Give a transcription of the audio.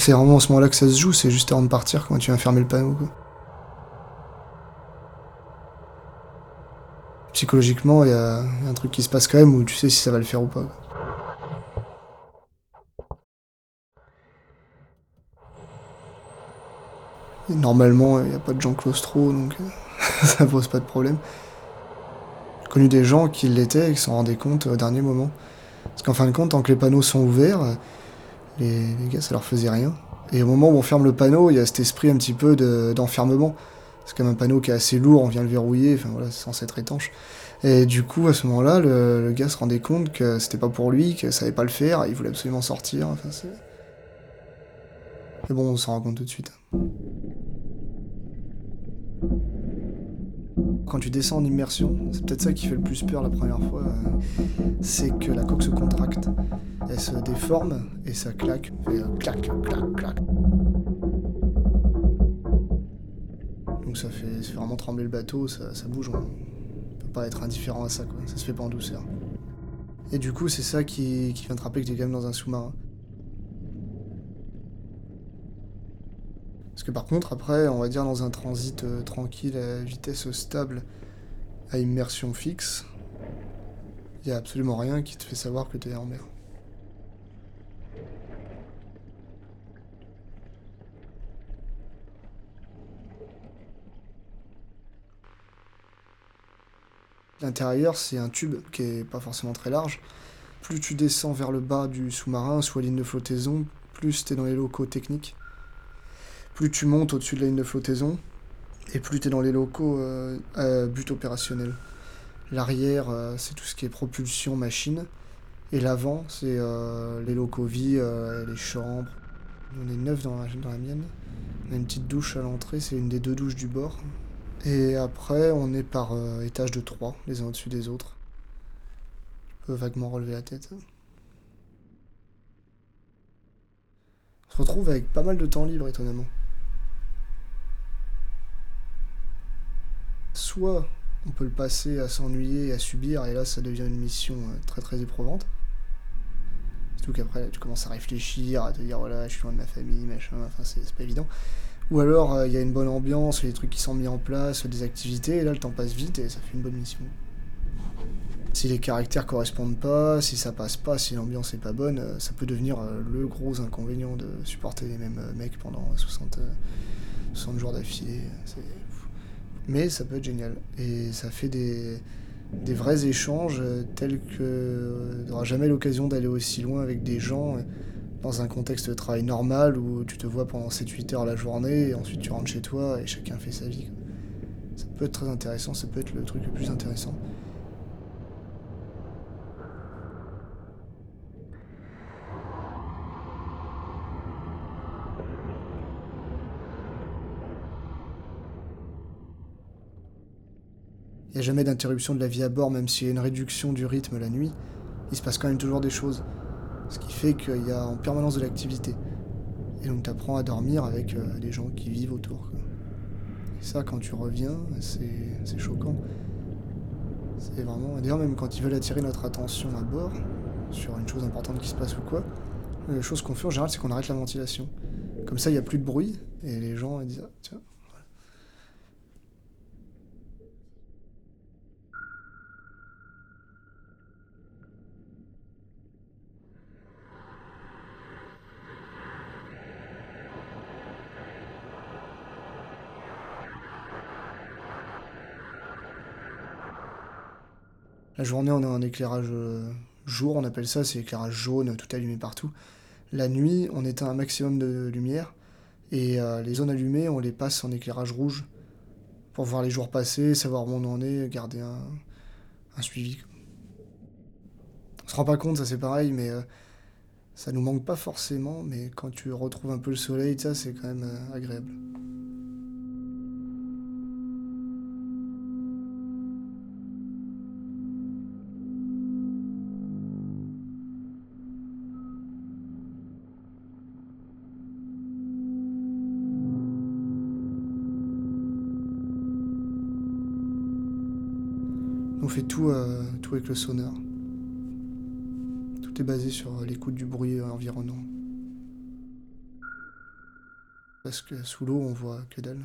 C'est vraiment à ce moment-là que ça se joue, c'est juste avant de partir quand tu viens fermer le panneau. Psychologiquement, il y, a un truc qui se passe quand même où tu sais si ça va le faire ou pas. normalement, il n'y a pas de gens claustro, donc ça pose pas de problème. J'ai connu des gens qui l'étaient et qui s'en rendaient compte au dernier moment. Parce qu'en fin de compte, tant que les panneaux sont ouverts, les, gars, ça leur faisait rien. Et au moment où on ferme le panneau, il y a cet esprit un petit peu d'enfermement. c'est comme un panneau qui est assez lourd, on vient le verrouiller, enfin voilà, c'est censé être étanche. Et du coup, à ce moment-là, le, gars se rendait compte que c'était pas pour lui, qu'il savait pas le faire, il voulait absolument sortir. Enfin, bon, on s'en rend compte tout de suite. Quand tu descends en immersion, c'est peut-être ça qui fait le plus peur la première fois, euh, c'est que la coque se contracte, elle se déforme et ça claque, euh, clac, clac, clac. Donc ça fait, vraiment trembler le bateau, ça, bouge, on peut pas être indifférent à ça, quoi. ça se fait pas en douceur. Et du coup, c'est ça qui, qui vient te rappeler que t'es quand même dans un sous-marin. Parce que par contre, après, on va dire dans un transit euh, tranquille à vitesse stable, à immersion fixe, il n'y a absolument rien qui te fait savoir que tu es en mer. L'intérieur, c'est un tube qui est pas forcément très large. Plus tu descends vers le bas du sous-marin, soit ligne de flottaison, plus tu es dans les locaux techniques plus tu montes au-dessus de la ligne de flottaison, et plus tu es dans les locaux euh, à but opérationnel. L'arrière, euh, c'est tout ce qui est propulsion machine, et l'avant, c'est euh, les locaux vie, les chambres. On est neuf dans la, mienne. On a une petite douche à l'entrée, c'est une des deux douches du bord. Et après, on est par étage de trois, les uns au-dessus des autres. Je peux vaguement relever la tête. On se retrouve avec pas mal de temps libre, étonnamment. Soit on peut le passer à s'ennuyer et à subir, et là ça devient une mission euh, très très éprouvante. Surtout qu'après tu commences à réfléchir, à te dire voilà, je suis loin de ma famille, machin, enfin c'est pas évident. Ou alors euh, il y a une bonne ambiance, des trucs qui sont mis en place, des activités, et là le temps passe vite et ça fait une bonne mission. Si les caractères correspondent pas, si ça passe pas, si l'ambiance est pas bonne, euh, ça peut devenir le gros inconvénient de supporter les mêmes mecs pendant 60, 60 jours d'affilée mais ça peut être génial. Et ça fait des, vrais échanges euh, tels que euh, tu n'auras jamais l'occasion d'aller aussi loin avec des gens euh, dans un contexte de travail normal où tu te vois pendant 7-8 heures la journée et ensuite tu rentres chez toi et chacun fait sa vie. Ça peut être très intéressant, ça peut être le truc le plus intéressant. Il n'y a jamais d'interruption de la vie à bord, même s'il y a une réduction du rythme la nuit. Il se passe quand même toujours des choses. Ce qui fait qu'il y a en permanence de l'activité. Et donc tu apprends à dormir avec euh, des gens qui vivent autour. Et ça, quand tu reviens, c'est choquant. C'est vraiment. D'ailleurs, même quand ils veulent attirer notre attention à bord, sur une chose importante qui se passe ou quoi, la chose qu'on fait en général, c'est qu'on arrête la ventilation. Comme ça, il n'y a plus de bruit, et les gens disent ah, tiens, La journée, on a un éclairage euh, jour, on appelle ça, c'est éclairage jaune, tout allumé partout. La nuit, on éteint un maximum de lumière et euh, les zones allumées, on les passe en éclairage rouge pour voir les jours passer, savoir où on en est, garder un, suivi. On se rend pas compte, ça c'est pareil, mais euh, ça nous manque pas forcément, mais quand tu retrouves un peu le soleil, ça c'est quand même agréable. On fait tout, euh, tout avec le sonar. Tout est basé sur l'écoute du bruit environnant. Parce que sous l'eau, on voit que dalle.